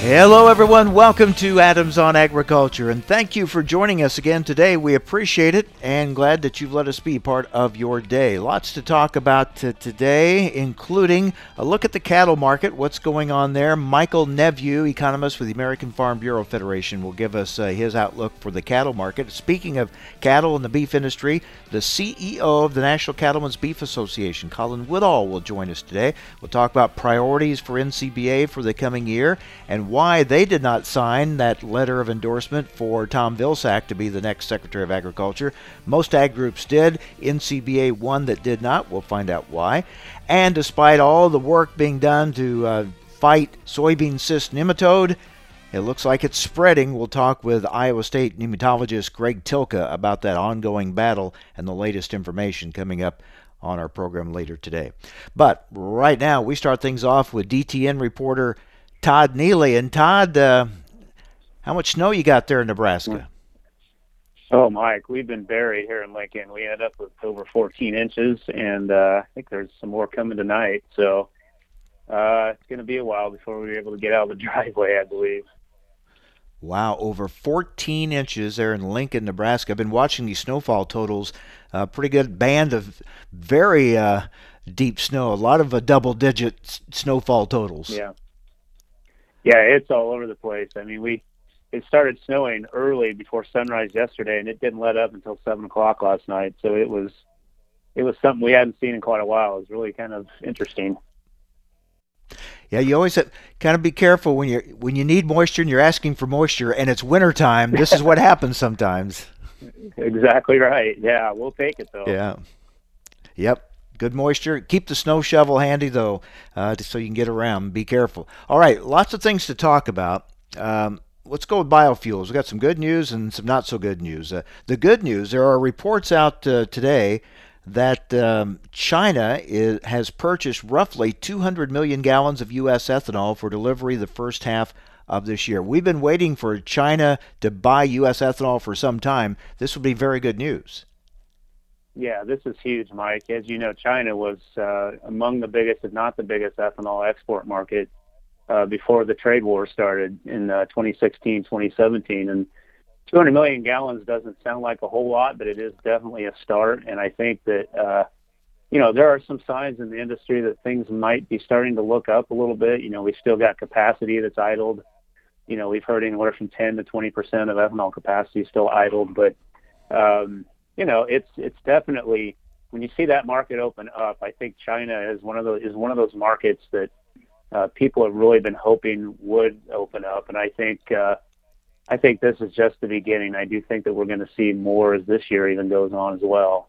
Hello, everyone. Welcome to Adams on Agriculture, and thank you for joining us again today. We appreciate it and glad that you've let us be part of your day. Lots to talk about today, including a look at the cattle market, what's going on there. Michael Nepveux, economist with the American Farm Bureau Federation, will give us uh, his outlook for the cattle market. Speaking of cattle and the beef industry, the CEO of the National Cattlemen's Beef Association, Colin Woodall, will join us today. We'll talk about priorities for NCBA for the coming year and why they did not sign that letter of endorsement for Tom Vilsack to be the next Secretary of Agriculture. Most ag groups did. NCBA one that did not. We'll find out why. And despite all the work being done to uh, fight soybean cyst nematode, it looks like it's spreading. We'll talk with Iowa State nematologist Greg Tylka about that ongoing battle and the latest information coming up on our program later today. But right now, we start things off with DTN reporter Todd Neely. And Todd, uh, how much snow you got there in Nebraska? Oh, Mike, we've been buried here in Lincoln. We ended up with over 14 inches, and uh, I think there's some more coming tonight. So uh, it's going to be a while before we're able to get out of the driveway, I believe. Wow, over 14 inches there in Lincoln, Nebraska. I've been watching these snowfall totals. A uh, pretty good band of very uh, deep snow. A lot of uh, double-digit snowfall totals. Yeah. Yeah, it's all over the place. I mean, we it started snowing early before sunrise yesterday, and it didn't let up until seven o'clock last night. So it was it was something we hadn't seen in quite a while. It was really kind of interesting. Yeah, you always have, kind of be careful when you when you need moisture and you're asking for moisture, and it's winter time. This is what happens sometimes. Exactly right. Yeah, we'll take it though. Yeah. Yep. Good moisture. Keep the snow shovel handy though, uh, so you can get around. Be careful. All right, lots of things to talk about. Um, let's go with biofuels. We've got some good news and some not so good news. Uh, the good news: there are reports out uh, today that um, China is, has purchased roughly 200 million gallons of U.S. ethanol for delivery the first half of this year. We've been waiting for China to buy U.S. ethanol for some time. This would be very good news. Yeah, this is huge, Mike. As you know, China was uh, among the biggest, if not the biggest, ethanol export market uh, before the trade war started in uh, 2016, 2017. And 200 million gallons doesn't sound like a whole lot, but it is definitely a start. And I think that, uh, you know, there are some signs in the industry that things might be starting to look up a little bit. You know, we've still got capacity that's idled. You know, we've heard anywhere from 10 to 20 percent of ethanol capacity still idled, but um, you know, it's it's definitely when you see that market open up. I think China is one of those is one of those markets that uh, people have really been hoping would open up, and I think uh, I think this is just the beginning. I do think that we're going to see more as this year even goes on as well.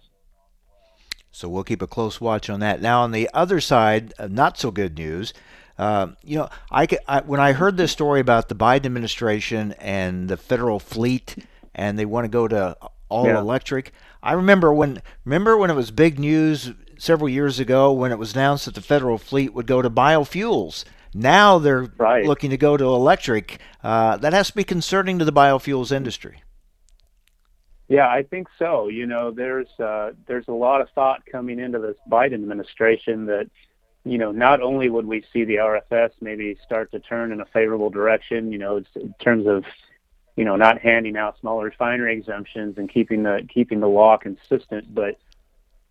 So we'll keep a close watch on that. Now, on the other side, uh, not so good news. Uh, you know, I, I, when I heard this story about the Biden administration and the federal fleet, and they want to go to all yeah. electric. I remember when remember when it was big news several years ago when it was announced that the federal fleet would go to biofuels. Now they're right. looking to go to electric. Uh, that has to be concerning to the biofuels industry. Yeah, I think so. You know, there's uh, there's a lot of thought coming into this Biden administration that, you know, not only would we see the RFS maybe start to turn in a favorable direction, you know, in terms of you know, not handing out small refinery exemptions and keeping the keeping the law consistent. But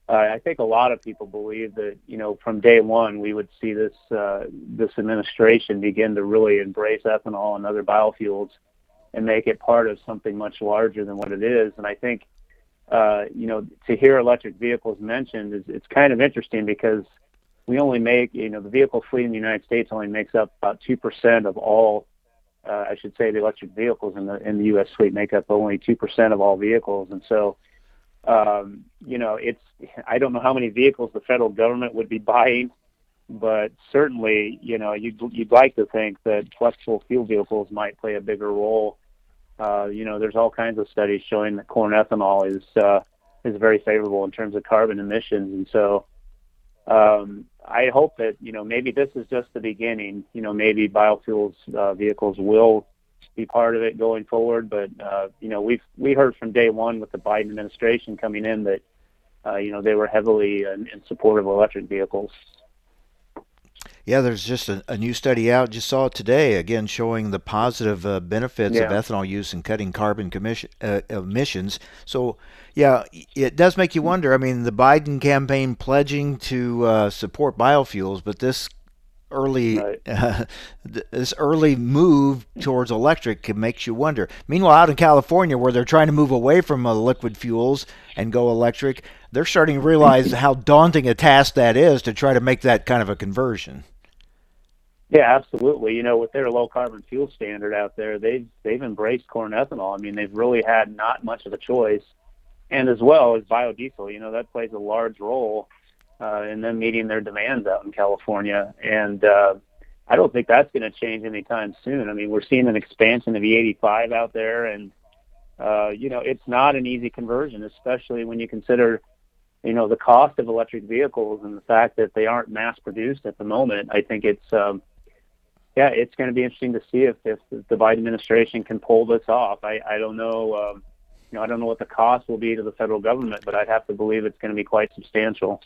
uh, I think a lot of people believe that you know from day one we would see this uh, this administration begin to really embrace ethanol and other biofuels and make it part of something much larger than what it is. And I think uh, you know to hear electric vehicles mentioned is it's kind of interesting because we only make you know the vehicle fleet in the United States only makes up about two percent of all uh, I should say the electric vehicles in the in the U.S. fleet make up only two percent of all vehicles, and so um, you know it's I don't know how many vehicles the federal government would be buying, but certainly you know you'd you'd like to think that flexible fuel vehicles might play a bigger role. Uh, you know, there's all kinds of studies showing that corn ethanol is uh, is very favorable in terms of carbon emissions. And so um, I hope that you know maybe this is just the beginning. You know, maybe biofuels uh, vehicles will be part of it going forward. But uh, you know, we've we heard from day one with the Biden administration coming in that uh, you know they were heavily in, in support of electric vehicles. Yeah, there's just a, a, new study out. Just saw it today again, showing the positive uh, benefits yeah. of ethanol use in cutting carbon commission, uh, emissions. So, yeah, it does make you wonder. I mean, the Biden campaign pledging to uh, support biofuels, but this early right. this early move towards electric makes you wonder. Meanwhile, out in California, where they're trying to move away from uh, liquid fuels and go electric, they're starting to realize how daunting a task that is to try to make that kind of a conversion. Yeah, absolutely. You know, with their low carbon fuel standard out there, they've they've embraced corn ethanol. I mean, they've really had not much of a choice, and as well as biodiesel. You know, that plays a large role uh, in them meeting their demands out in California. And uh, I don't think that's going to change anytime soon. I mean, we're seeing an expansion of E85 out there, and uh, you know, it's not an easy conversion, especially when you consider you know the cost of electric vehicles and the fact that they aren't mass produced at the moment. I think it's um, yeah, it's going to be interesting to see if, if the Biden administration can pull this off. I, I don't know, um, you know, I don't know what the cost will be to the federal government, but I'd have to believe it's going to be quite substantial.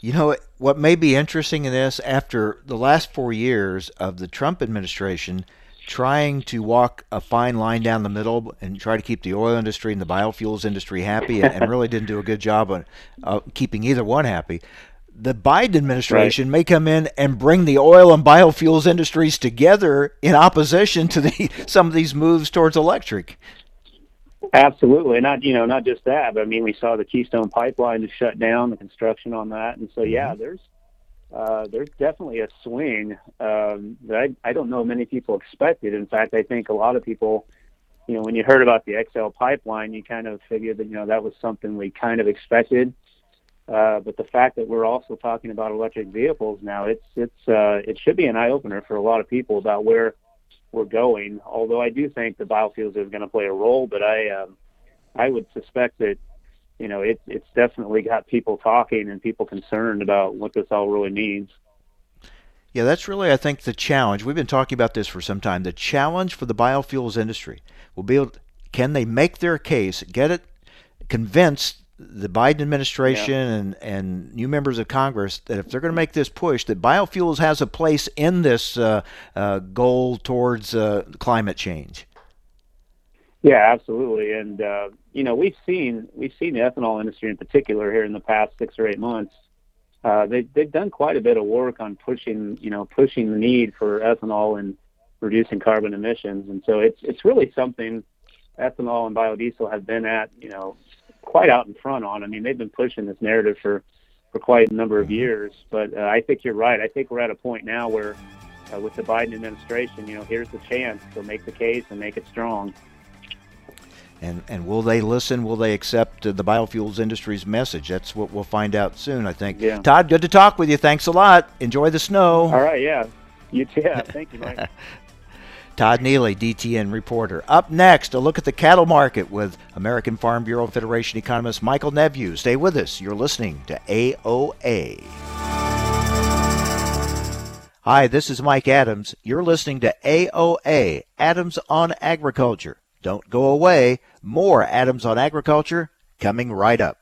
You know what may be interesting in this after the last four years of the Trump administration trying to walk a fine line down the middle and try to keep the oil industry and the biofuels industry happy and, really didn't do a good job on uh, keeping either one happy the Biden administration right. may come in and bring the oil and biofuels industries together in opposition to the some of these moves towards electric. Absolutely, not you know not just that, but I mean we saw the Keystone Pipeline shut down, the construction on that, and so yeah, mm-hmm. there's uh, there's definitely a swing um, that I, I don't know many people expected. In fact, I think a lot of people, you know, when you heard about the XL pipeline, you kind of figured that you know that was something we kind of expected. Uh, but the fact that we're also talking about electric vehicles now, it's it's uh, it should be an eye opener for a lot of people about where we're going. Although I do think the biofuels is going to play a role, but I um, I would suspect that you know it, it's definitely got people talking and people concerned about what this all really means. Yeah, that's really I think the challenge. We've been talking about this for some time. The challenge for the biofuels industry will be able, can they make their case, get it convinced the Biden administration yeah. and, and new members of Congress that if they're going to make this push, that biofuels has a place in this uh, uh, goal towards uh, climate change. Yeah, absolutely. And uh, you know, we've seen we've seen the ethanol industry in particular here in the past six or eight months. Uh, they they've done quite a bit of work on pushing you know pushing the need for ethanol and reducing carbon emissions. And so it's it's really something ethanol and biodiesel have been at you know quite out in front on. I mean, they've been pushing this narrative for for quite a number of mm-hmm. years. But uh, I think you're right. I think we're at a point now where, uh, with the Biden administration, you know, here's the chance to make the case and make it strong. And and will they listen? Will they accept uh, the biofuels industry's message? That's what we'll find out soon. I think. Yeah. Todd, good to talk with you. Thanks a lot. Enjoy the snow. All right. Yeah. You too. Thank you, Mike. Todd Neely, DTN reporter. Up next, a look at the cattle market with American Farm Bureau Federation economist Michael Nepveux. Stay with us. You're listening to AOA. Hi, this is Mike Adams. You're listening to AOA, Adams on Agriculture. Don't go away. More Adams on Agriculture coming right up.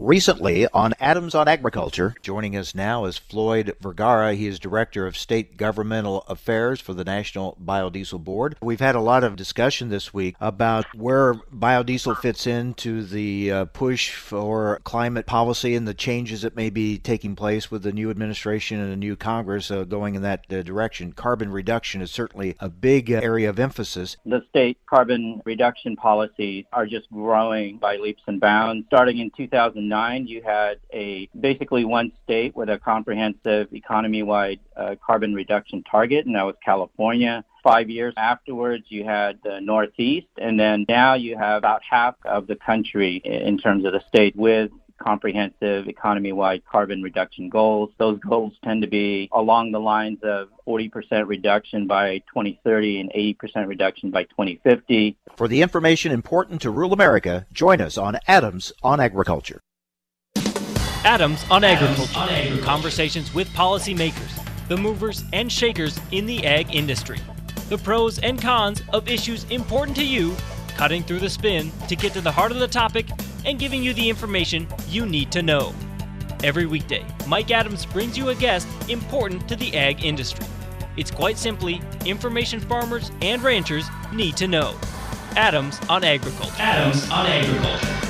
Recently on Adams on Agriculture. Joining us now is Floyd Vergara. He is Director of State Governmental Affairs for the National Biodiesel Board. We've had a lot of discussion this week about where biodiesel fits into the uh, push for climate policy and the changes that may be taking place with the new administration and the new Congress uh, going in that uh, direction. Carbon reduction is certainly a big area of emphasis. The state carbon reduction policies are just growing by leaps and bounds. Starting in 2000 2009, you had a basically one state with a comprehensive economy-wide uh, carbon reduction target, and that was California. Five years afterwards, you had the Northeast, and then now you have about half of the country in terms of the state with comprehensive economy-wide carbon reduction goals. Those goals tend to be along the lines of 40% reduction by 2030 and 80% reduction by 2050. For the information important to rural America, join us on Adams on Agriculture. Adams on Agriculture. on Agriculture. Conversations with policymakers, the movers and shakers in the ag industry. The pros and cons of issues important to you, cutting through the spin to get to the heart of the topic and giving you the information you need to know. Every weekday, Mike Adams brings you a guest important to the ag industry. It's quite simply information farmers and ranchers need to know. Adams on Agriculture. Adams on Agriculture.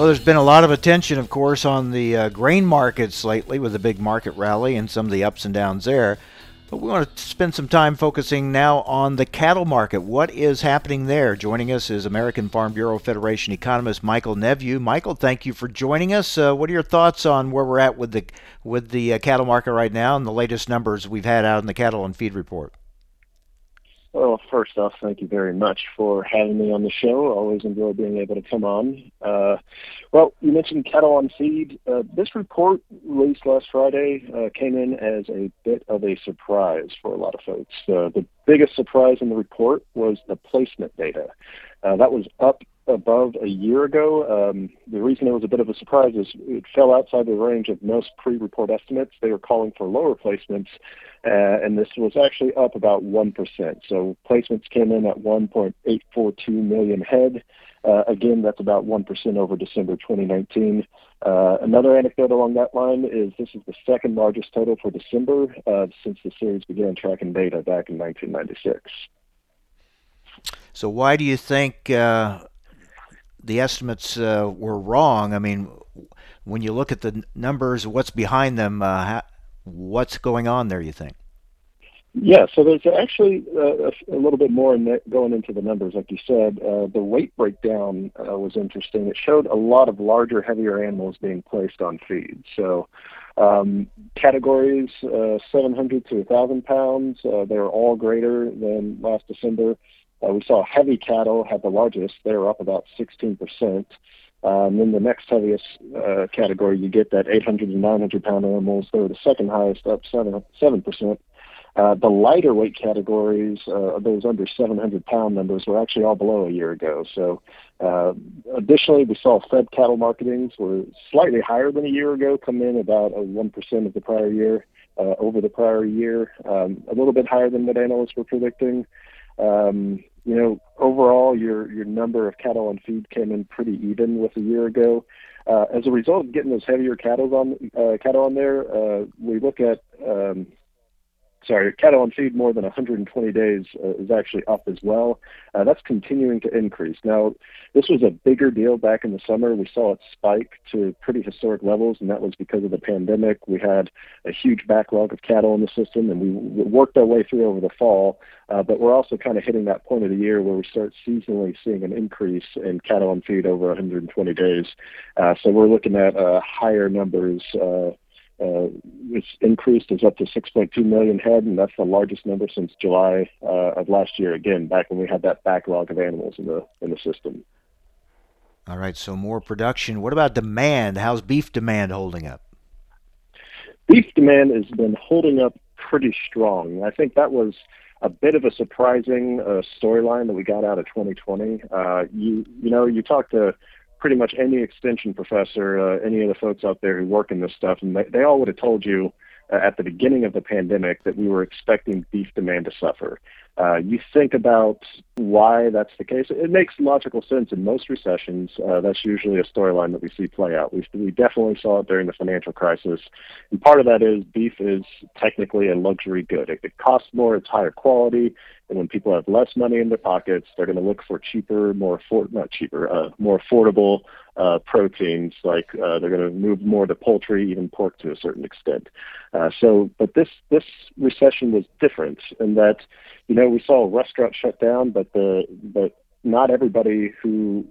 Well, there's been a lot of attention, of course, on the uh, grain markets lately with the big market rally and some of the ups and downs there. But we want to spend some time focusing now on the cattle market. What is happening there? Joining us is American Farm Bureau Federation economist Michael Nepveux. Michael, thank you for joining us. Uh, what are your thoughts on where we're at with the with the uh, cattle market right now and the latest numbers we've had out in the cattle and feed report? Well, first off, thank you very much for having me on the show. Always enjoy being able to come on. Uh, well, you mentioned cattle on feed. Uh, this report released last Friday uh, came in as a bit of a surprise for a lot of folks. Uh, the biggest surprise in the report was the placement data. Uh, that was up above a year ago. Um, the reason it was a bit of a surprise is it fell outside the range of most pre-report estimates. They were calling for lower placements, uh, and this was actually up about 1%. So placements came in at 1.842 million head. Uh, again, that's about 1% over December 2019. Uh, another anecdote along that line is this is the second largest total for December uh, since the series began tracking data back in 1996. So, why do you think uh, the estimates uh, were wrong. I mean, when you look at the numbers, what's behind them? Uh, what's going on there? You think? Yeah, so there's actually uh, a little bit more in going into the numbers, like you said. Uh, the weight breakdown uh, was interesting. It showed a lot of larger, heavier animals being placed on feed. So um, categories uh, 700 to 1,000 pounds, uh, they were all greater than last December. Uh, we saw heavy cattle had the largest. They were up about 16%. Um, then the next heaviest uh, category, you get that 800 to 900 pound animals. They were the second highest, up 7, 7%. Uh, the lighter weight categories, uh, those under 700 pound numbers, were actually all below a year ago. So, uh, additionally, we saw fed cattle marketings were slightly higher than a year ago, come in about a 1% of the prior year. uh, over the prior year, um, a little bit higher than what analysts were predicting. Um, you know, overall, your your number of cattle on feed came in pretty even with a year ago. Uh, as a result of getting those heavier cattle on uh, cattle on there, uh, we look at um, sorry, cattle on feed more than 120 days uh, is actually up as well. Uh, that's continuing to increase. Now, this was a bigger deal back in the summer. We saw it spike to pretty historic levels, and that was because of the pandemic. We had a huge backlog of cattle in the system, and we, worked our way through over the fall. Uh, but we're also kind of hitting that point of the year where we start seasonally seeing an increase in cattle on feed over 120 days. Uh, so we're looking at uh, higher numbers uh, it's increased is up to 6.2 million head, and that's the largest number since July uh, of last year. Again, back when we had that backlog of animals in the in the system. All right, so more production. What about demand? How's beef demand holding up? Beef demand has been holding up pretty strong. I think that was a bit of a surprising uh, storyline that we got out of 2020. Uh, you you know you talk to pretty much any extension professor, uh, any of the folks out there who work in this stuff, and they, they all would have told you uh, at the beginning of the pandemic that we were expecting beef demand to suffer. Uh, you think about why that's the case. It makes logical sense in most recessions. Uh, that's usually a storyline that we see play out. We, we definitely saw it during the financial crisis. And part of that is beef is technically a luxury good. It, it costs more, it's higher quality, and when people have less money in their pockets, they're going to look for cheaper, more afford not cheaper, uh, more affordable uh, proteins. Like uh, they're going to move more to poultry, even pork to a certain extent. Uh, so, but this this recession was different in that, you know, we saw restaurants shut down, but the but not everybody who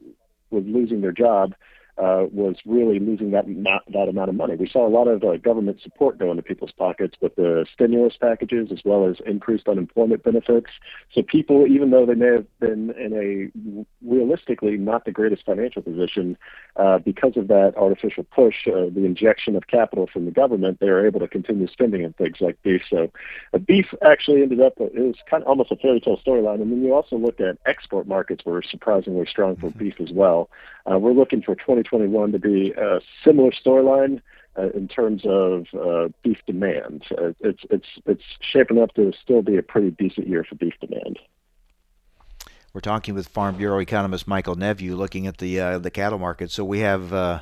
was losing their job uh, was really losing that not, that amount of money. We saw a lot of uh, government support go into people's pockets with the stimulus packages as well as increased unemployment benefits. So people, even though they may have been in a realistically not the greatest financial position, uh, because of that artificial push, uh, the injection of capital from the government, they were able to continue spending in things like beef. So uh, beef actually ended up it was kind of almost a fairy tale storyline. And then you also look at export markets were surprisingly strong for beef as well. Uh, we're looking for 2021 to be a similar storyline uh, in terms of uh, beef demand. Uh, it's it's it's shaping up to still be a pretty decent year for beef demand. We're talking with Farm Bureau economist Michael Nepveux, looking at the uh, the cattle market. So we have uh,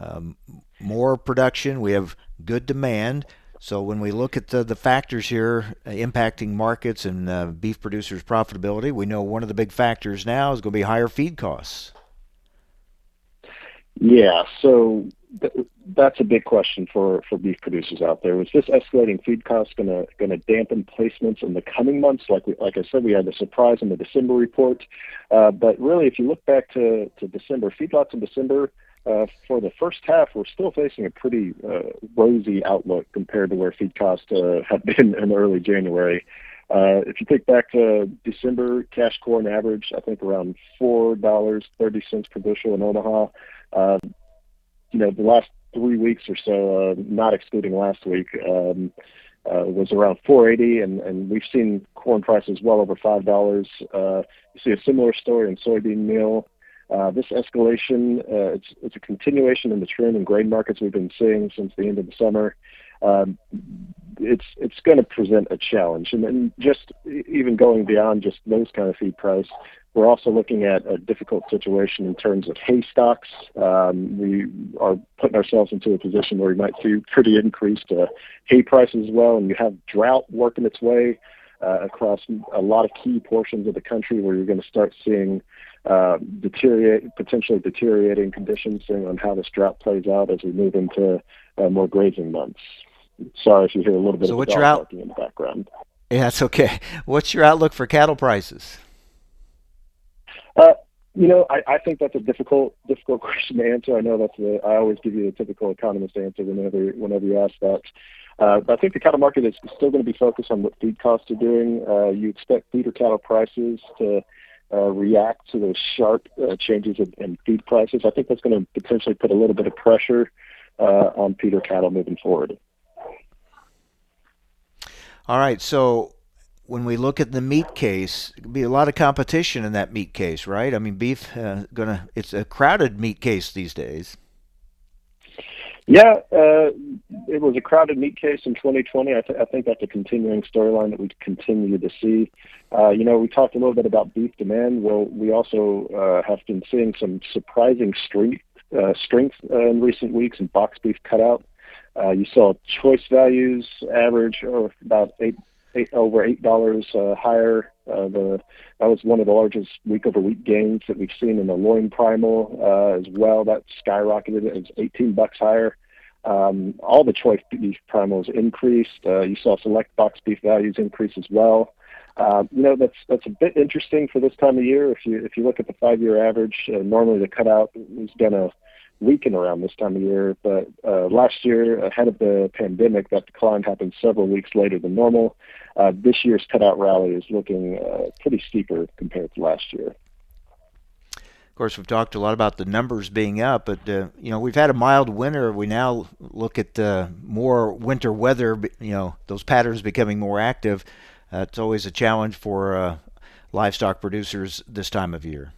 um, more production, we have good demand. So when we look at the, the factors here impacting markets and beef producers' profitability, we know one of the big factors now is going to be higher feed costs. Yeah, so th- that's a big question for, for beef producers out there. Was this escalating feed costs going to going to dampen placements in the coming months? Like we, like I said, we had the surprise in the December report, uh, but really, if you look back to, to December, feedlots in December uh, for the first half, we're still facing a pretty uh, rosy outlook compared to where feed costs uh, have been in early January. Uh, if you think back to December, cash corn average, I think around four dollars thirty cents per bushel in Omaha. Uh, you know, the last three weeks or so, uh, not excluding last week, um, was around 480, and, and we've seen corn prices well over five dollars. Uh, you see a similar story in soybean meal. This escalation, it's, it's a continuation in the trend in grain markets we've been seeing since the end of the summer. It's it's going to present a challenge, and then just even going beyond just those kind of feed price, we're also looking at a difficult situation in terms of hay stocks. Um, we are putting ourselves into a position where we might see pretty increased uh, hay prices as well, and you have drought working its way uh, across a lot of key portions of the country where you're going to start seeing uh, deteriorate, potentially deteriorating conditions, on how this drought plays out as we move into uh, more grazing months. Sorry if you hear a little bit so of what's dog your out- in the background. Yeah, that's okay. What's your outlook for cattle prices? Uh, you know, I, I think that's a difficult difficult question to answer. I know that's the I always give you the typical economist answer whenever whenever you ask that. Uh, but I think the cattle market is still going to be focused on what feed costs are doing. Uh, you expect feeder cattle prices to uh, react to those sharp uh, changes in, in feed prices. I think that's going to potentially put a little bit of pressure uh, on feeder cattle moving forward. All right, so when we look at the meat case, be a lot of competition in that meat case, right? I mean, beef uh, gonna it's a crowded meat case these days. Yeah, uh, it was a crowded meat case in 2020. I, th- I think that's a continuing storyline that we continue to see. Uh, you know, we talked a little bit about beef demand. Well, we also uh, have been seeing some surprising strength, uh, strength uh, in recent weeks in box beef cutout. Uh, you saw choice values average or about eight, eight over eight dollars uh, higher. Uh, the that was one of the largest week over week gains that we've seen in the loin primal uh, as well. That skyrocketed. It was 18 bucks higher. Um, all the choice beef primals increased. Uh, you saw select box beef values increase as well. Uh, you know that's that's a bit interesting for this time of year. If you if you look at the five year average, uh, normally the cutout is going to weaken around this time of year. But uh, last year, ahead of the pandemic, that decline happened several weeks later than normal. Uh, this year's cutout rally is looking uh, pretty steeper compared to last year. Of course, we've talked a lot about the numbers being up, but uh, you know we've had a mild winter. We now look at uh, more winter weather. You know those patterns becoming more active. Uh, it's always a challenge for livestock producers this time of year.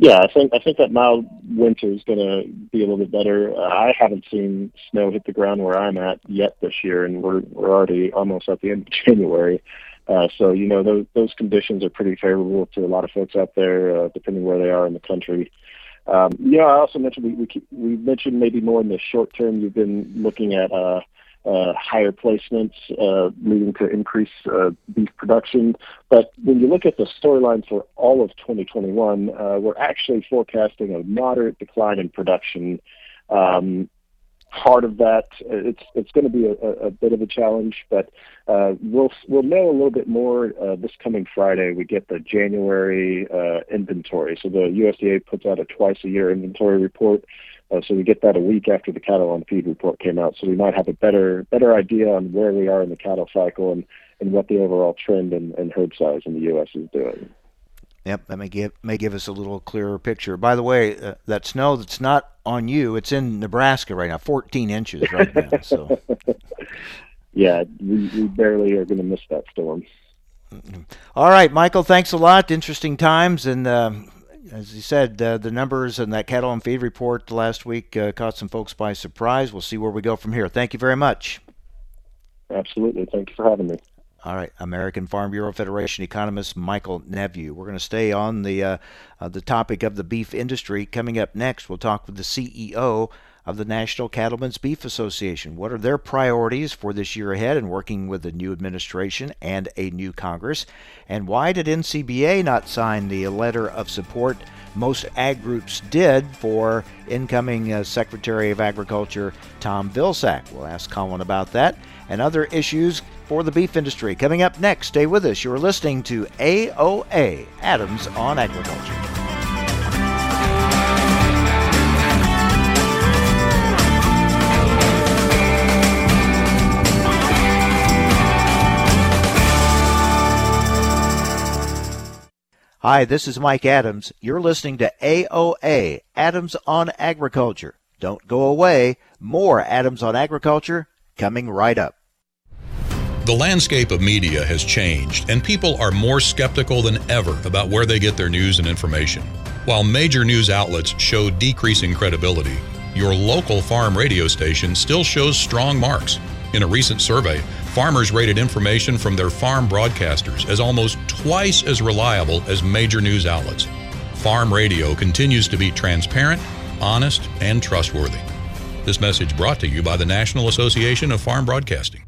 Yeah, I think I think that mild winter is going to be a little bit better. Uh, I haven't seen snow hit the ground where I'm at yet this year, and we're we're already almost at the end of January. Uh, so you know those those conditions are pretty favorable to a lot of folks out there, uh, depending where they are in the country. Um, know, I also mentioned we we, we mentioned maybe more in the short term. You've been looking at uh, uh, higher placements, uh, leading to increased uh, beef production. But when you look at the storyline for all of 2021, uh, we're actually forecasting a moderate decline in production. Um, part of that, it's it's going to be a, a, bit of a challenge, but uh, we'll we'll know a little bit more uh, this coming Friday. We get the January inventory, so the USDA puts out a twice a year inventory report. Uh, so we get that a week after the cattle on feed report came out. So we might have a better better idea on where we are in the cattle cycle and, and what the overall trend and, and herd size in the U.S. is doing. Yep, that may give may give us a little clearer picture. By the way, uh, that snow that's not on you, it's in Nebraska right now, 14 inches right now. So. yeah, we, we barely are going to miss that storm. All right, Michael. Thanks a lot. Interesting times, and um, as you said, uh, the numbers and that cattle and feed report last week uh, caught some folks by surprise. We'll see where we go from here. Thank you very much. Absolutely. Thank you for having me. All right, American Farm Bureau Federation economist Michael Nepveux. We're going to stay on the uh, uh, the topic of the beef industry. Coming up next, we'll talk with the CEO of the National Cattlemen's Beef Association. What are their priorities for this year ahead in working with the new administration and a new Congress? And why did NCBA not sign the letter of support most ag groups did for incoming uh, Secretary of Agriculture Tom Vilsack? We'll ask Colin about that and other issues for the beef industry. Coming up next, stay with us. You're listening to AOA Adams on Agriculture. Hi, this is Mike Adams. You're listening to AOA, Adams on Agriculture. Don't go away. More Adams on Agriculture coming right up. The landscape of media has changed, and people are more skeptical than ever about where they get their news and information. While major news outlets show decreasing credibility, your local farm radio station still shows strong marks. In a recent survey, farmers rated information from their farm broadcasters as almost twice as reliable as major news outlets. Farm radio continues to be transparent, honest, and trustworthy. This message brought to you by the National Association of Farm Broadcasting.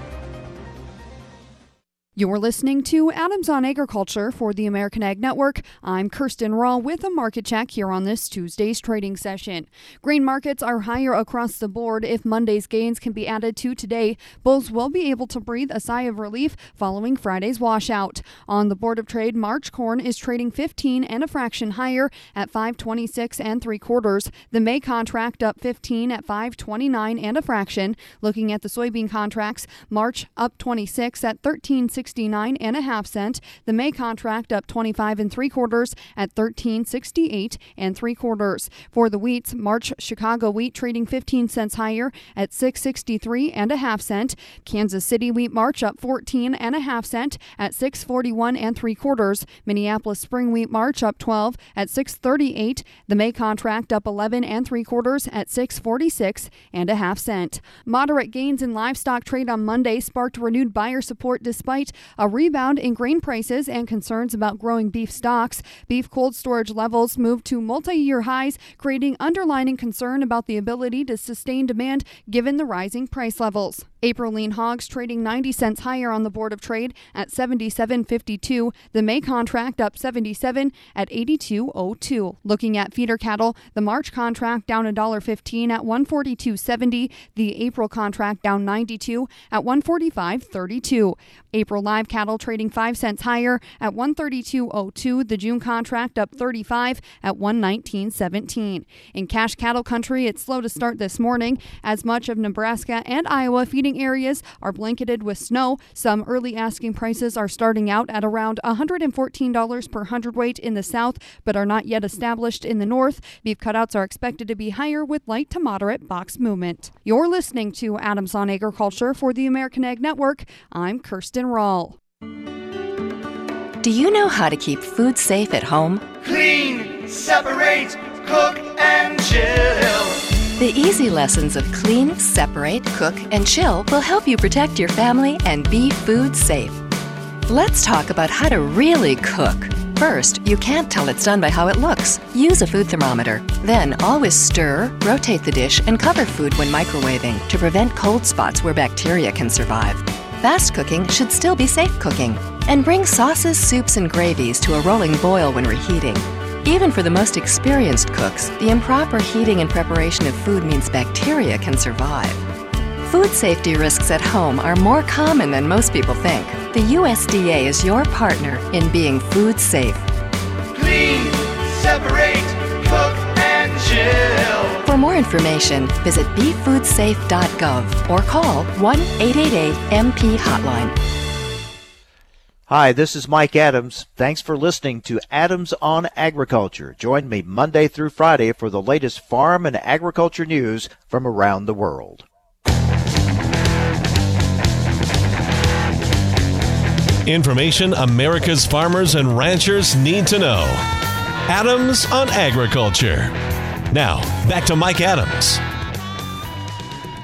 You're listening to Adams on Agriculture for the American Ag Network. I'm Kirsten Rahl with a market check here on this Tuesday's trading session. Grain markets are higher across the board. If Monday's gains can be added to today, bulls will be able to breathe a sigh of relief following Friday's washout. On the Board of Trade, March corn is trading 15 and a fraction higher at 526 and three quarters. The May contract up 15 at 529 and a fraction. Looking at the soybean contracts, March up 26 at 1360 69 and a half cent. The May contract up 25 and three quarters at 1368 and three quarters. For the wheats, March Chicago wheat trading 15 cents higher at 663 and a half cent. Kansas City wheat March up 14 and a half cent at 641 and three quarters. Minneapolis spring wheat March up 12 at 638. The May contract up 11 and three quarters at 646 and a half cent. Moderate gains in livestock trade on Monday sparked renewed buyer support despite a rebound in grain prices and concerns about growing beef stocks. Beef cold storage levels moved to multi year highs, creating underlying concern about the ability to sustain demand given the rising price levels. April lean hogs trading 90 cents higher on the Board of Trade at 77.52. The May contract up 77 at 82.02. Looking at feeder cattle, the March contract down $1.15 at 142.70. The April contract down 92 at 145.32. April live cattle trading 5 cents higher at 132.02. The June contract up 35 at 119.17. In cash cattle country, it's slow to start this morning as much of Nebraska and Iowa feeding areas are blanketed with snow. Some early asking prices are starting out at around $114 per hundredweight in the south, but are not yet established in the north. Beef cutouts are expected to be higher with light to moderate box movement. You're listening to Adams on Agriculture for the American Ag Network. I'm Kirsten Rahl. Do you know how to keep food safe at home? Clean, separate, cook, and chill. The easy lessons of clean, separate, cook, and chill will help you protect your family and be food safe. Let's talk about how to really cook. First, you can't tell it's done by how it looks. Use a food thermometer. Then, always stir, rotate the dish, and cover food when microwaving to prevent cold spots where bacteria can survive. Fast cooking should still be safe cooking. And bring sauces, soups, and gravies to a rolling boil when reheating. Even for the most experienced cooks, the improper heating and preparation of food means bacteria can survive. Food safety risks at home are more common than most people think. The USDA is your partner in being food safe. Clean, separate, cook, and chill. For more information, visit befoodsafe.gov or call 1 888 MP Hotline. Hi, this is Mike Adams. Thanks for listening to Adams on Agriculture. Join me Monday through Friday for the latest farm and agriculture news from around the world. Information America's farmers and ranchers need to know. Adams on Agriculture. Now, back to Mike Adams.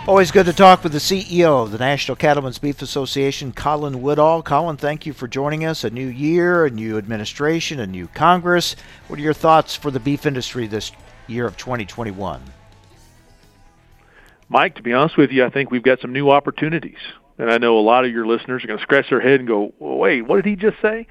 Always good to talk with the CEO of the National Cattlemen's Beef Association, Colin Woodall. Colin, thank you for joining us. A new year, a new administration, a new Congress. What are your thoughts for the beef industry this year of 2021? Mike, to be honest with you, I think we've got some new opportunities. And I know a lot of your listeners are going to scratch their head and go, well, wait, what did he just say?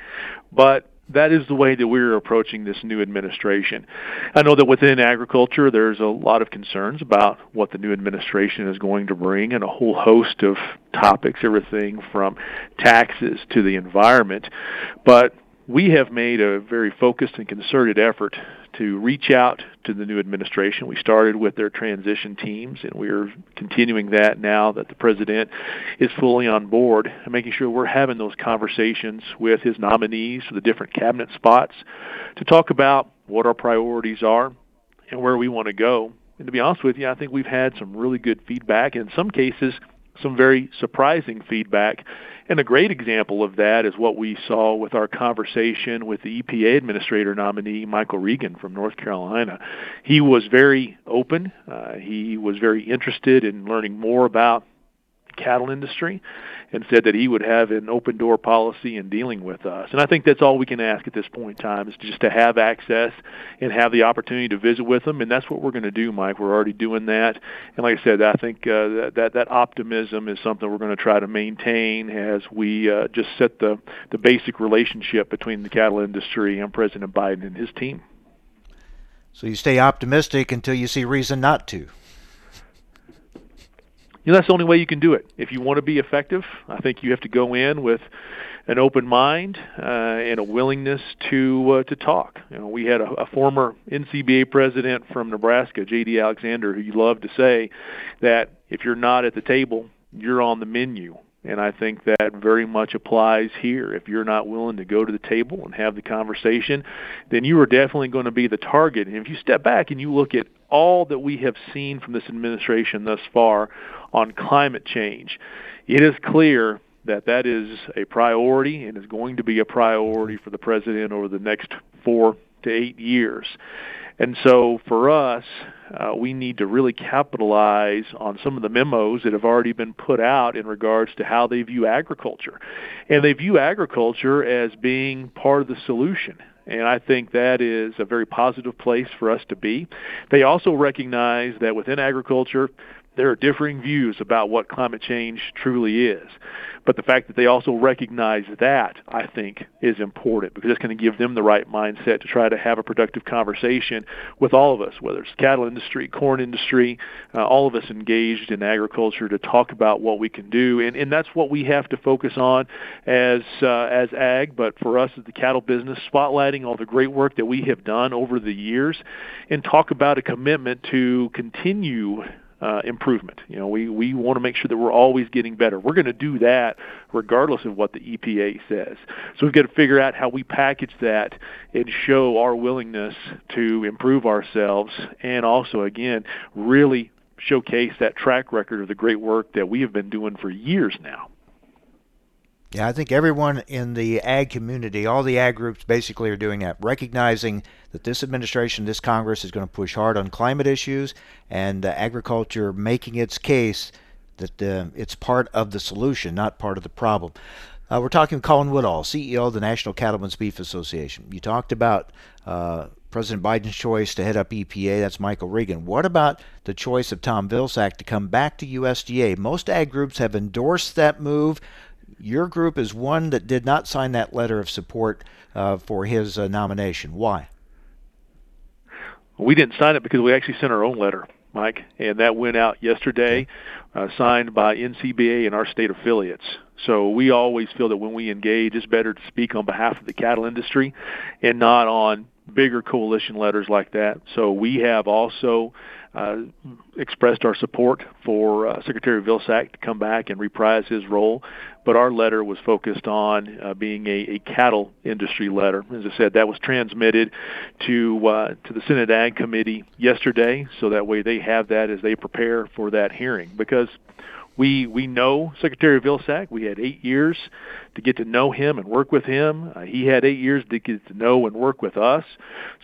But that is the way that we're approaching this new administration. I know that within agriculture, there's a lot of concerns about what the new administration is going to bring and a whole host of topics, everything from taxes to the environment. But we have made a very focused and concerted effort to reach out to the new administration. We started with their transition teams, and we're continuing that now that the president is fully on board and making sure we're having those conversations with his nominees for the different cabinet spots to talk about what our priorities are and where we want to go. And to be honest with you, I think we've had some really good feedback, and in some cases, some very surprising feedback and a great example of that is what we saw with our conversation with the EPA administrator nominee, Michael Regan from North Carolina. He was very open. Uh, he was very interested in learning more about cattle industry and said that he would have an open door policy in dealing with us. And I think that's all we can ask at this point in time is just to have access and have the opportunity to visit with them. And that's what we're going to do, Mike. We're already doing that. And like I said, I think uh, that, that that optimism is something we're going to try to maintain as we uh, just set the the basic relationship between the cattle industry and President Biden and his team. So you stay optimistic until you see reason not to know that's the only way you can do it. If you want to be effective, I think you have to go in with an open mind uh, and a willingness to uh, to talk. You know, we had a, a former NCBA president from Nebraska, J.D. Alexander, who loved to say that if you're not at the table, you're on the menu. And I think that very much applies here. If you're not willing to go to the table and have the conversation, then you are definitely going to be the target. And if you step back and you look at all that we have seen from this administration thus far on climate change, it is clear that that is a priority and is going to be a priority for the president over the next four to eight years. And so for us, uh, we need to really capitalize on some of the memos that have already been put out in regards to how they view agriculture. And they view agriculture as being part of the solution. And I think that is a very positive place for us to be. They also recognize that within agriculture, there are differing views about what climate change truly is. But the fact that they also recognize that, I think, is important because it's going to give them the right mindset to try to have a productive conversation with all of us, whether it's cattle industry, corn industry, uh, all of us engaged in agriculture to talk about what we can do. And, and that's what we have to focus on as, uh, as ag, but for us as the cattle business, spotlighting all the great work that we have done over the years and talk about a commitment to continue uh, improvement. You know, we, we want to make sure that we're always getting better. We're going to do that regardless of what the EPA says. So we've got to figure out how we package that and show our willingness to improve ourselves and also, again, really showcase that track record of the great work that we have been doing for years now. Yeah, I think everyone in the ag community, all the ag groups basically are doing that, recognizing that this administration, this Congress is going to push hard on climate issues and uh, agriculture making its case that uh, it's part of the solution, not part of the problem. Uh, we're talking with Colin Woodall, CEO of the National Cattlemen's Beef Association. You talked about uh, President Biden's choice to head up EPA. That's Michael Regan. What about the choice of Tom Vilsack to come back to USDA? Most ag groups have endorsed that move. Your group is one that did not sign that letter of support uh, for his uh, nomination. Why? We didn't sign it because we actually sent our own letter, Mike, and that went out yesterday, uh, signed by NCBA and our state affiliates. So we always feel that when we engage, it's better to speak on behalf of the cattle industry and not on bigger coalition letters like that. So we have also uh, expressed our support for uh, Secretary Vilsack to come back and reprise his role. But our letter was focused on uh, being a, a, cattle industry letter. As I said, that was transmitted to uh, to the Senate Ag Committee yesterday, so that way they have that as they prepare for that hearing. Because we we know Secretary Vilsack. We had eight years to get to know him and work with him. Uh, he had eight years to get to know and work with us.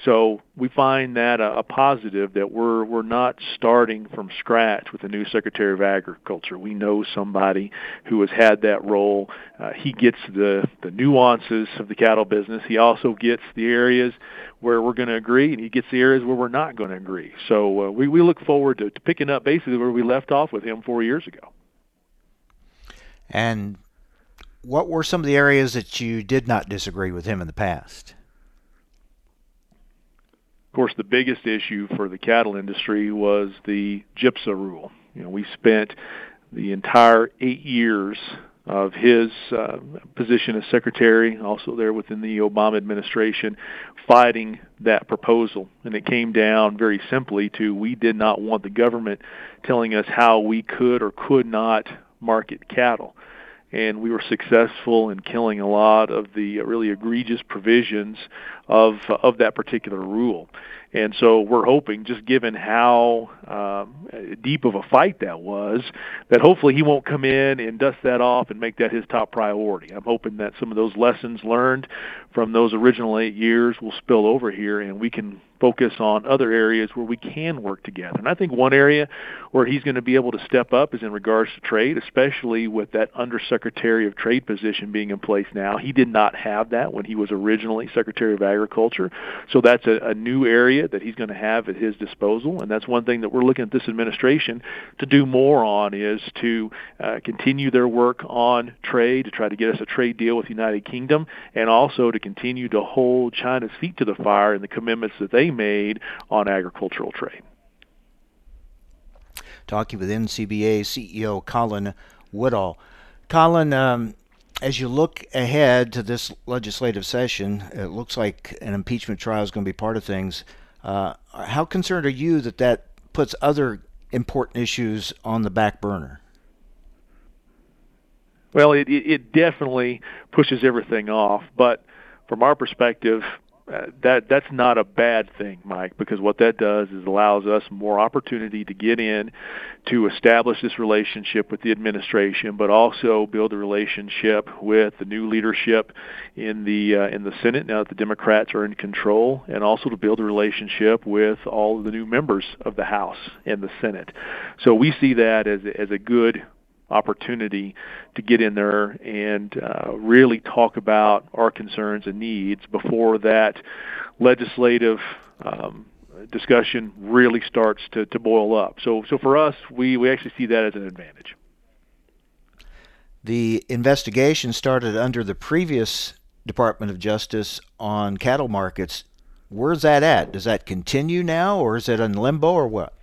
So we find that a, a positive that we're we're not starting from scratch with a new Secretary of Agriculture. We know somebody who has had that role. Uh, he gets the the nuances of the cattle business. He also gets the areas where we're going to agree, and he gets the areas where we're not going to agree. So uh, we we look forward to, to picking up basically where we left off with him four years ago. And what were some of the areas that you did not disagree with him in the past? Of course, the biggest issue for the cattle industry was the GIPSA rule. You know, we spent the entire eight years of his uh, position as secretary, also there within the Obama administration, fighting that proposal. And it came down very simply to we did not want the government telling us how we could or could not market cattle and we were successful in killing a lot of the really egregious provisions of of that particular rule. And so we're hoping, just given how um, deep of a fight that was, that hopefully he won't come in and dust that off and make that his top priority. I'm hoping that some of those lessons learned from those original eight years will spill over here and we can focus on other areas where we can work together. And I think one area where he's going to be able to step up is in regards to trade, especially with that Undersecretary of Trade position being in place now. He did not have that when he was originally Secretary of Agriculture. So that's a, a new area that he's going to have at his disposal. And that's one thing that we're looking at this administration to do more on is to uh, continue their work on trade, to try to get us a trade deal with the United Kingdom, and also to continue to hold China's feet to the fire in the commitments that they made on agricultural trade. Talking with NCBA CEO Colin Woodall. Colin, um, as you look ahead to this legislative session, it looks like an impeachment trial is going to be part of things. Uh, how concerned are you that that puts other important issues on the back burner? Well, it, it definitely pushes everything off, but from our perspective, uh, that that's not a bad thing, Mike, because what that does is allows us more opportunity to get in, to establish this relationship with the administration, but also build a relationship with the new leadership in the uh, in the Senate now that the Democrats are in control, and also to build a relationship with all of the new members of the House and the Senate. So we see that as as a good opportunity to get in there and uh, really talk about our concerns and needs before that legislative um, discussion really starts to, to boil up. So, so for us, we, we actually see that as an advantage. The investigation started under the previous Department of Justice on cattle markets. Where's that at? Does that continue now, or is it in limbo, or what?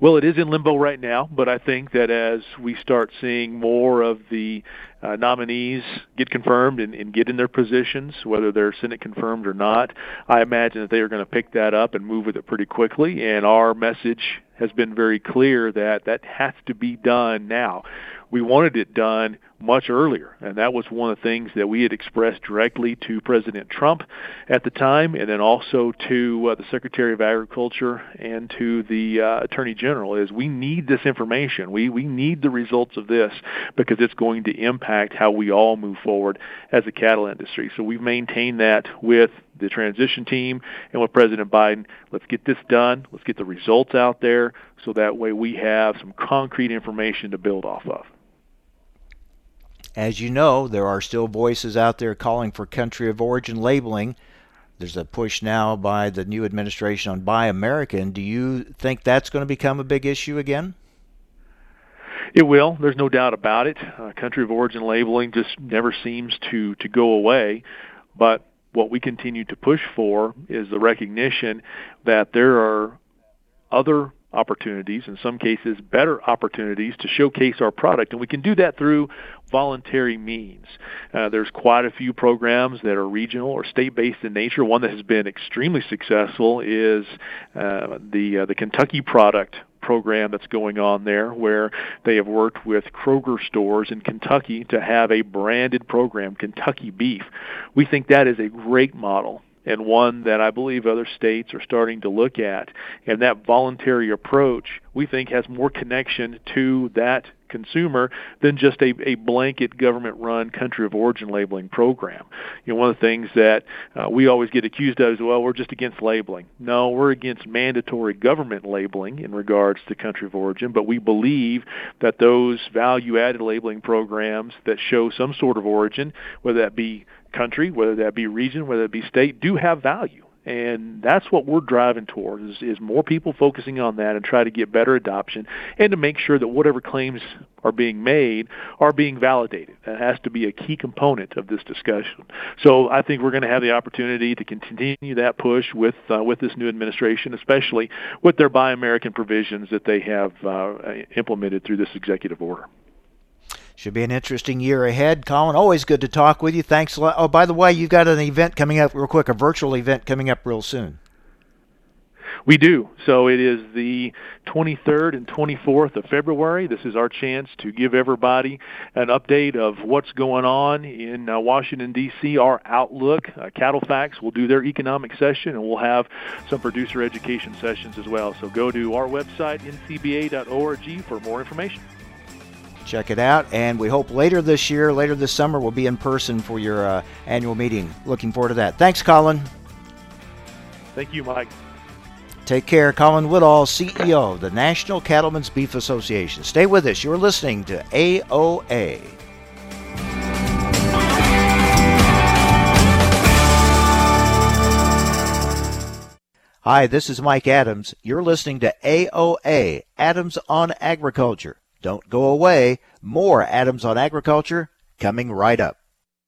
Well, it is in limbo right now, but I think that as we start seeing more of the uh, nominees get confirmed and, and get in their positions, whether they're Senate confirmed or not, I imagine that they are going to pick that up and move with it pretty quickly. And our message has been very clear that that has to be done now. We wanted it done much earlier. And that was one of the things that we had expressed directly to President Trump at the time, and then also to uh, the Secretary of Agriculture and to the uh, Attorney General is we need this information. We, we need the results of this because it's going to impact how we all move forward as a cattle industry. So we've maintained that with the transition team and with President Biden. Let's get this done. Let's get the results out there so that way we have some concrete information to build off of. As you know, there are still voices out there calling for country of origin labeling. There's a push now by the new administration on Buy American. Do you think that's going to become a big issue again? It will. There's no doubt about it. Uh, country of origin labeling just never seems to to go away. But what we continue to push for is the recognition that there are other opportunities, in some cases better opportunities to showcase our product. And we can do that through voluntary means. Uh, there's quite a few programs that are regional or state-based in nature. One that has been extremely successful is uh, the uh, the Kentucky Proud program that's going on there where they have worked with Kroger stores in Kentucky to have a branded program, Kentucky Beef. We think that is a great model and one that I believe other states are starting to look at. And that voluntary approach, we think, has more connection to that consumer than just a, a blanket government run country of origin labeling program. You know, one of the things that uh, we always get accused of is, well, we're just against labeling. No, we're against mandatory government labeling in regards to country of origin, but we believe that those value added labeling programs that show some sort of origin, whether that be country, whether that be region, whether it be state, do have value and that's what we're driving towards is, is more people focusing on that and try to get better adoption and to make sure that whatever claims are being made are being validated. That has to be a key component of this discussion. So i think we're going to have the opportunity to continue that push with uh, with this new administration especially with their buy american provisions that they have uh, implemented through this executive order should be an interesting year ahead. Colin, always good to talk with you. Thanks a lot. Oh, by the way, you've got an event coming up real quick, a virtual event coming up real soon. We do. So it is the 23rd and 24th of February. This is our chance to give everybody an update of what's going on in uh, Washington, D.C., our outlook. Uh, CattleFax will do their economic session, and we'll have some producer education sessions as well. So go to our website, ncba.org, for more information. Check it out, and we hope later this year, later this summer, we'll be in person for your uh, annual meeting. Looking forward to that. Thanks, Colin. Thank you, Mike. Take care. Colin Woodall, CEO of the National Cattlemen's Beef Association. Stay with us. You're listening to AOA. Hi, this is Mike Adams. You're listening to AOA, Adams on Agriculture. Don't go away. More Adams on Agriculture coming right up.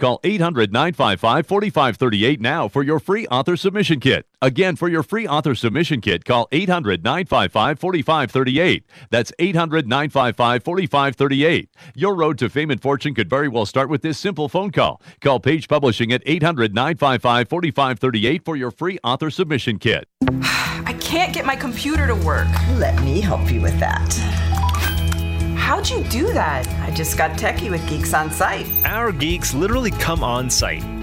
Call 800 955 4538 now for your free author submission kit. Again, for your free author submission kit, call 800 955 4538. That's 800 955 4538. Your road to fame and fortune could very well start with this simple phone call. Call Page Publishing at 800 955 4538 for your free author submission kit. I can't get my computer to work. Let me help you with that. How'd you do that? I just got techie with Geeks on Site. Our geeks literally come on site.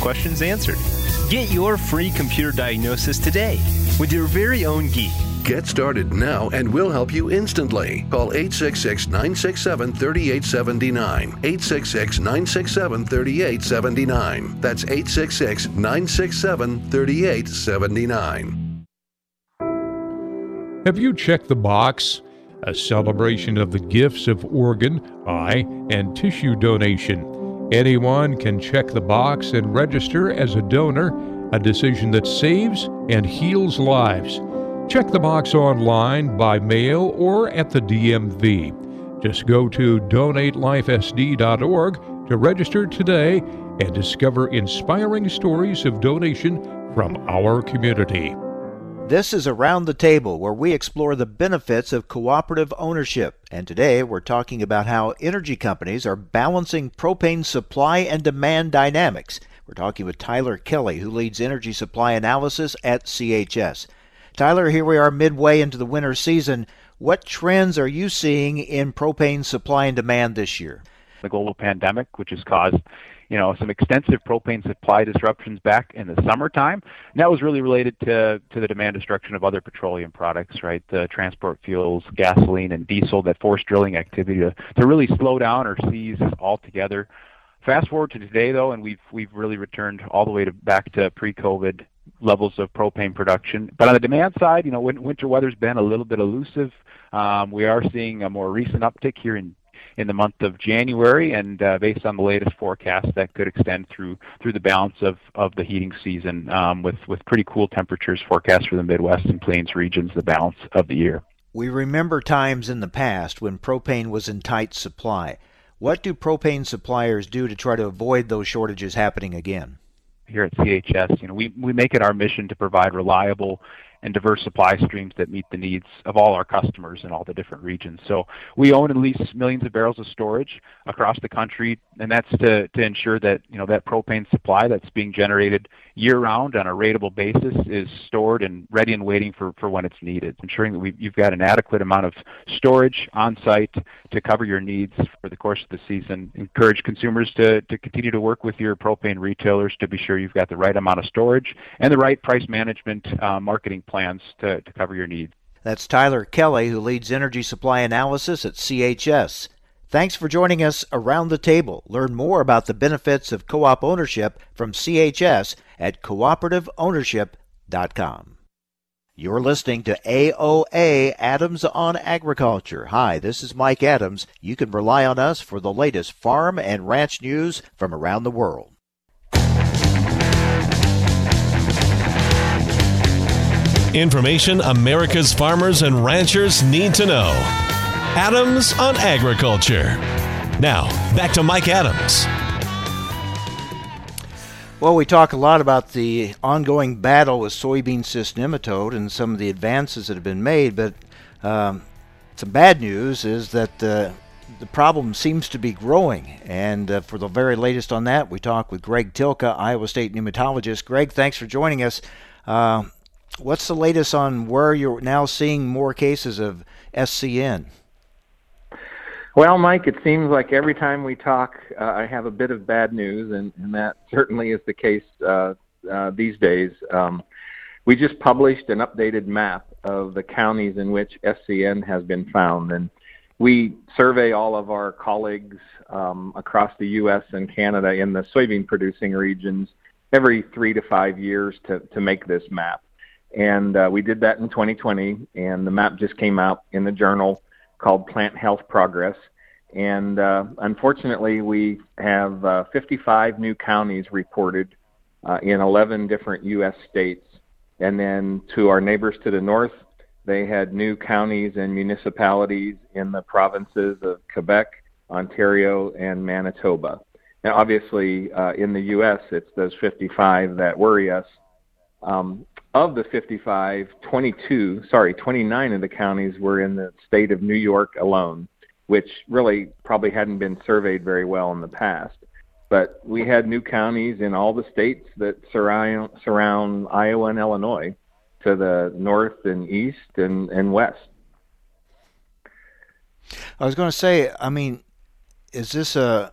questions answered. Get your free computer diagnosis today with your very own geek. Get started now and we'll help you instantly. Call 866 967 3879. 866 967 3879. That's 866 967 3879. Have you checked the box? a celebration of the gifts of organ, eye, and tissue donation. Anyone can check the box and register as a donor, a decision that saves and heals lives. Check the box online, by mail, or at the DMV. Just go to donatelifesd.org to register today and discover inspiring stories of donation from our community. This is Around the Table, where we explore the benefits of cooperative ownership. And today we're talking about how energy companies are balancing propane supply and demand dynamics. We're talking with Tyler Kelly, who leads energy supply analysis at CHS. Tyler, here we are midway into the winter season. What trends are you seeing in propane supply and demand this year? The global pandemic, which has caused you know, some extensive propane supply disruptions back in the summertime. And that was really related to, to the demand destruction of other petroleum products, right? The transport fuels, gasoline, and diesel that forced drilling activity to, to really slow down or cease altogether. Fast forward to today, though, and we've we've really returned all the way to back to pre-COVID levels of propane production. But on the demand side, you know, winter weather's been a little bit elusive. Um, we are seeing a more recent uptick here in in the month of January, and uh, based on the latest forecast, that could extend through through the balance of, of the heating season, um, with with pretty cool temperatures forecast for the Midwest and Plains regions the balance of the year. We remember times in the past when propane was in tight supply. What do propane suppliers do to try to avoid those shortages happening again? Here at CHS, you know, we, we make it our mission to provide reliable and diverse supply streams that meet the needs of all our customers in all the different regions. So we own and lease millions of barrels of storage across the country, and that's to, to ensure that you know that propane supply that's being generated year round on a ratable basis is stored and ready and waiting for, for when it's needed, ensuring that we you've got an adequate amount of storage on site to cover your needs for the course of the season. Encourage consumers to, to continue to work with your propane retailers to be sure you've got the right amount of storage and the right price management uh, marketing plans to, to cover your needs. That's Tyler Kelly, who leads energy supply analysis at CHS. Thanks for joining us around the table. Learn more about the benefits of co op ownership from CHS at cooperativeownership.com. You're listening to AOA Adams on Agriculture. Hi, this is Mike Adams. You can rely on us for the latest farm and ranch news from around the world. Information America's farmers and ranchers need to know. Adams on Agriculture. Now, back to Mike Adams. Well, we talk a lot about the ongoing battle with soybean cyst nematode and some of the advances that have been made, but um, some bad news is that uh, the problem seems to be growing. And uh, for the very latest on that, we talk with Greg Tylka, Iowa State nematologist. Greg, thanks for joining us. Uh, what's the latest on where you're now seeing more cases of SCN? Well, Mike, it seems like every time we talk, uh, I have a bit of bad news, and, and that certainly is the case uh, uh, these days. Um, we just published an updated map of the counties in which SCN has been found, and we survey all of our colleagues um, across the U.S. and Canada in the soybean producing regions every three to five years to, to make this map. And uh, we did that in 2020, and the map just came out in the journal called Plant Health Progress. And uh, unfortunately, we have uh, 55 new counties reported uh, in 11 different U.S. states. And then to our neighbors to the north, they had new counties and municipalities in the provinces of Quebec, Ontario, and Manitoba. And obviously, uh, in the U.S., it's those 55 that worry us. Um, of the 55, 22, sorry, 29 of the counties were in the state of New York alone, which really probably hadn't been surveyed very well in the past. But we had new counties in all the states that surround, surround Iowa and Illinois to the north and east and, and west. I was going to say, I mean, is this a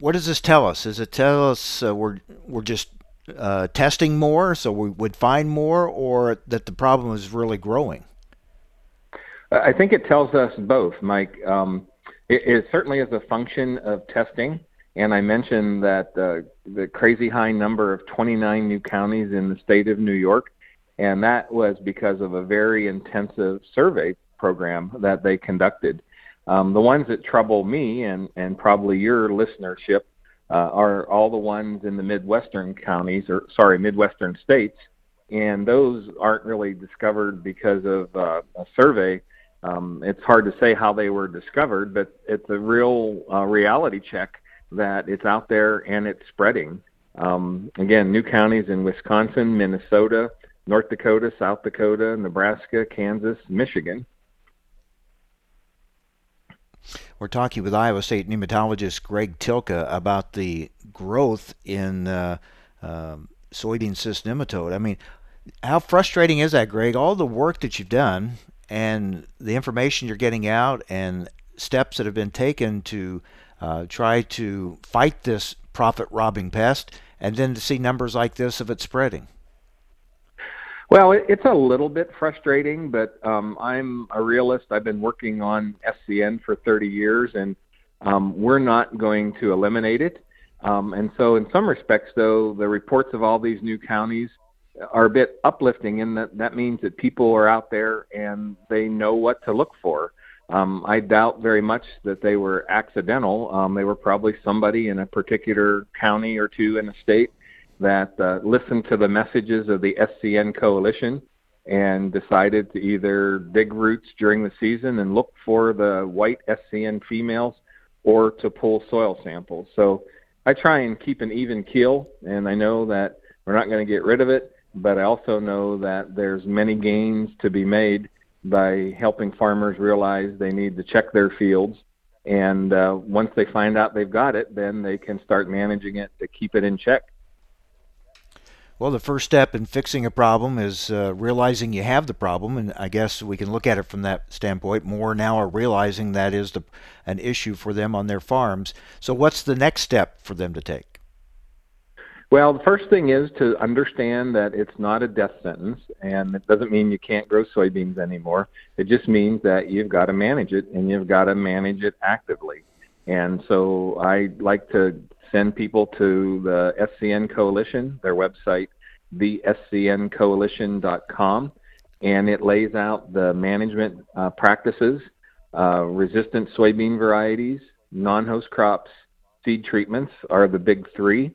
what does this tell us? Does it tell us uh, we're we're just uh, testing more, so we would find more, or that the problem is really growing? I think it tells us both, Mike. Um, it, it, certainly is a function of testing, and I mentioned that uh, the crazy high number of 29 new counties in the state of New York, and that was because of a very intensive survey program that they conducted. Um, the ones that trouble me and, and probably your listenership uh, are all the ones in the Midwestern counties, or sorry, Midwestern states, and those aren't really discovered because of uh, a survey. Um, it's hard to say how they were discovered, but it's a real uh, reality check that it's out there and it's spreading. Um, again, new counties in Wisconsin, Minnesota, North Dakota, South Dakota, Nebraska, Kansas, Michigan. We're talking with Iowa State nematologist Greg Tylka about the growth in uh, soybean cyst nematode. I mean, how frustrating is that, Greg? All the work that you've done and the information you're getting out and steps that have been taken to uh, try to fight this profit robbing pest, and then to see numbers like this of it spreading. Well, it's a little bit frustrating, but um, I'm a realist. I've been working on SCN for 30 years, and um, we're not going to eliminate it. Um, and so, in some respects, though, the reports of all these new counties are a bit uplifting in that that means that people are out there and they know what to look for. Um, I doubt very much that they were accidental. Um, they were probably somebody in a particular county or two in a state that uh, listened to the messages of the SCN coalition and decided to either dig roots during the season and look for the white SCN females or to pull soil samples. So I try and keep an even keel, and I know that we're not going to get rid of it, but I also know that there's many gains to be made by helping farmers realize they need to check their fields. And uh, once they find out they've got it, then they can start managing it to keep it in check. Well, the first step in fixing a problem is uh, realizing you have the problem, and I guess we can look at it from that standpoint. More now are realizing that is the, an issue for them on their farms. So, what's the next step for them to take? Well, the first thing is to understand that it's not a death sentence, and it doesn't mean you can't grow soybeans anymore. It just means that you've got to manage it, and you've got to manage it actively. And so I like to send people to the SCN Coalition, their website, thescncoalition.com, and it lays out the management uh, practices, uh, resistant soybean varieties, non-host crops, seed treatments are the big three.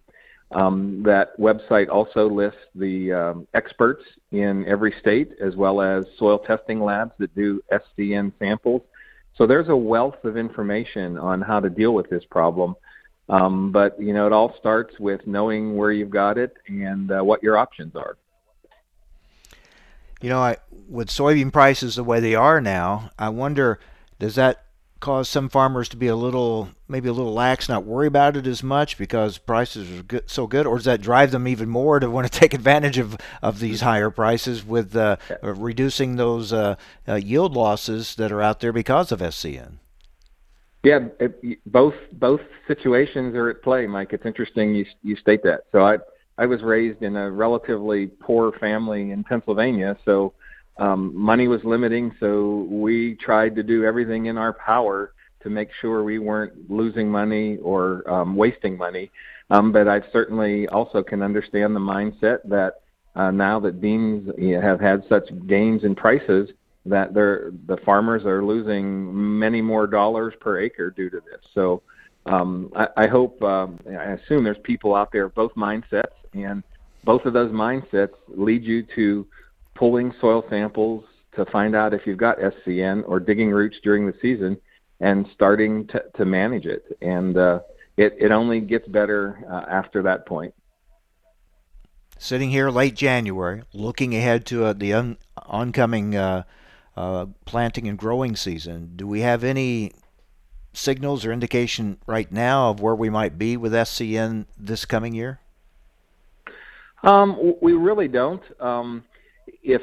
Um, that website also lists the um, experts in every state as well as soil testing labs that do SCN samples. So there's a wealth of information on how to deal with this problem. Um, but you know, it all starts with knowing where you've got it and uh, what your options are. You know, I, with soybean prices the way they are now, I wonder does that cause some farmers to be a little, maybe a little lax, not worry about it as much because prices are good, so good, or does that drive them even more to want to take advantage of, of these higher prices with uh, reducing those uh, uh, yield losses that are out there because of SCN? Yeah, it, both both situations are at play, Mike. It's interesting you you state that. So I I was raised in a relatively poor family in Pennsylvania, so um, money was limiting. So we tried to do everything in our power to make sure we weren't losing money or um, wasting money. Um, but I certainly also can understand the mindset that uh, now that beans you know, have had such gains in prices, that they're, the farmers are losing many more dollars per acre due to this. So um, I, I hope, um, I assume there's people out there, both mindsets, and both of those mindsets lead you to pulling soil samples to find out if you've got SCN or digging roots during the season and starting to, to manage it. And uh, it, it only gets better uh, after that point. Sitting here late January, looking ahead to uh, the un- oncoming uh, uh, planting and growing season. Do we have any signals or indication right now of where we might be with SCN this coming year? Um, we really don't. Um, if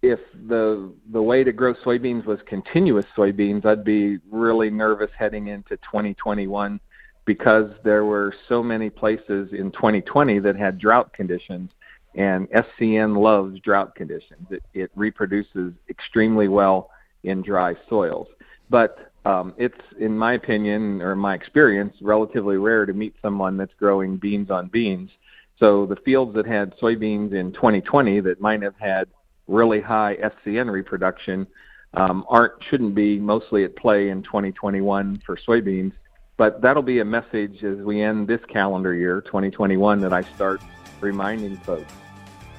if the the way to grow soybeans was continuous soybeans, I'd be really nervous heading into 2021 because there were so many places in 2020 that had drought conditions and SCN loves drought conditions. It, it reproduces extremely well in dry soils. But um, it's, in my opinion or my experience, relatively rare to meet someone that's growing beans on beans. So the fields that had soybeans in 2020 that might have had really high SCN reproduction um, aren't shouldn't be mostly at play in 2021 for soybeans. But that'll be a message as we end this calendar year, 2021, that I start reminding folks.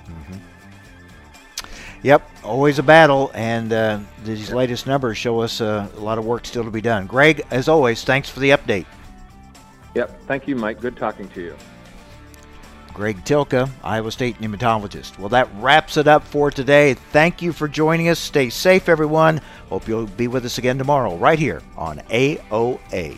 Mm-hmm. Yep, always a battle, and uh, these latest numbers show us uh, a lot of work still to be done. Greg, as always, thanks for the update. Yep, thank you, Mike. Good talking to you. Greg Tylka, Iowa State nematologist. Well, that wraps it up for today. Thank you for joining us. Stay safe, everyone. Hope you'll be with us again tomorrow, right here on AOA.